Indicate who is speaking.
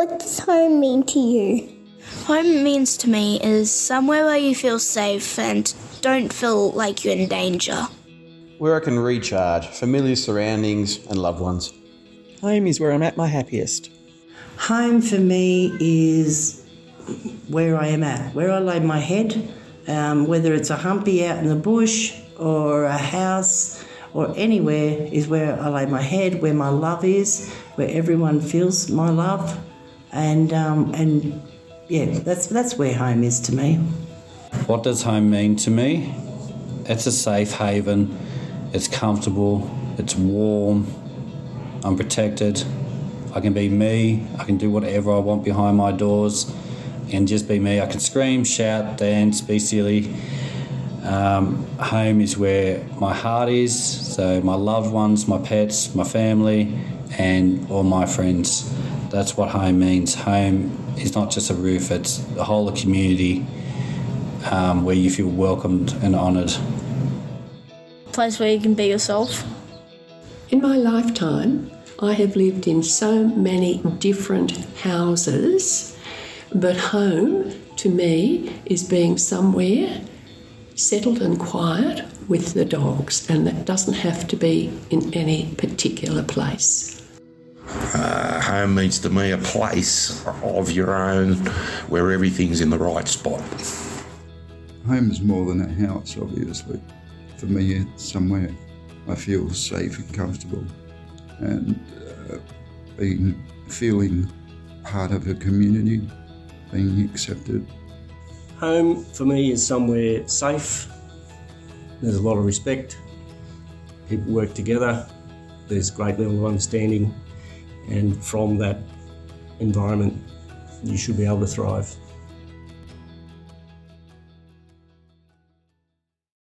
Speaker 1: What does home mean to you?
Speaker 2: Home means to me is somewhere where you feel safe and don't feel like you're in danger.
Speaker 3: Where I can recharge, familiar surroundings, and loved ones.
Speaker 4: Home is where I'm at my happiest.
Speaker 5: Home for me is where I am at, where I lay my head, um, whether it's a humpy out in the bush or a house or anywhere, is where I lay my head, where my love is, where everyone feels my love, and um, and yeah, that's that's where home is to me.
Speaker 6: What does home mean to me? It's a safe haven. It's comfortable. It's warm. I'm protected. I can be me. I can do whatever I want behind my doors and just be me. I can scream, shout, dance, be silly. Um, home is where my heart is. So, my loved ones, my pets, my family, and all my friends. That's what home means. Home is not just a roof, it's a whole community um, where you feel welcomed and honoured.
Speaker 2: Place where you can be yourself.
Speaker 7: In my lifetime, I have lived in so many different houses, but home to me is being somewhere settled and quiet with the dogs, and that doesn't have to be in any particular place.
Speaker 8: Uh, home means to me a place of your own where everything's in the right spot.
Speaker 9: Home is more than a house, obviously. For me, it's somewhere I feel safe and comfortable, and uh, being feeling part of a community, being accepted.
Speaker 10: Home for me is somewhere safe. There's a lot of respect. People work together. There's great level of understanding, and from that environment, you should be able to thrive.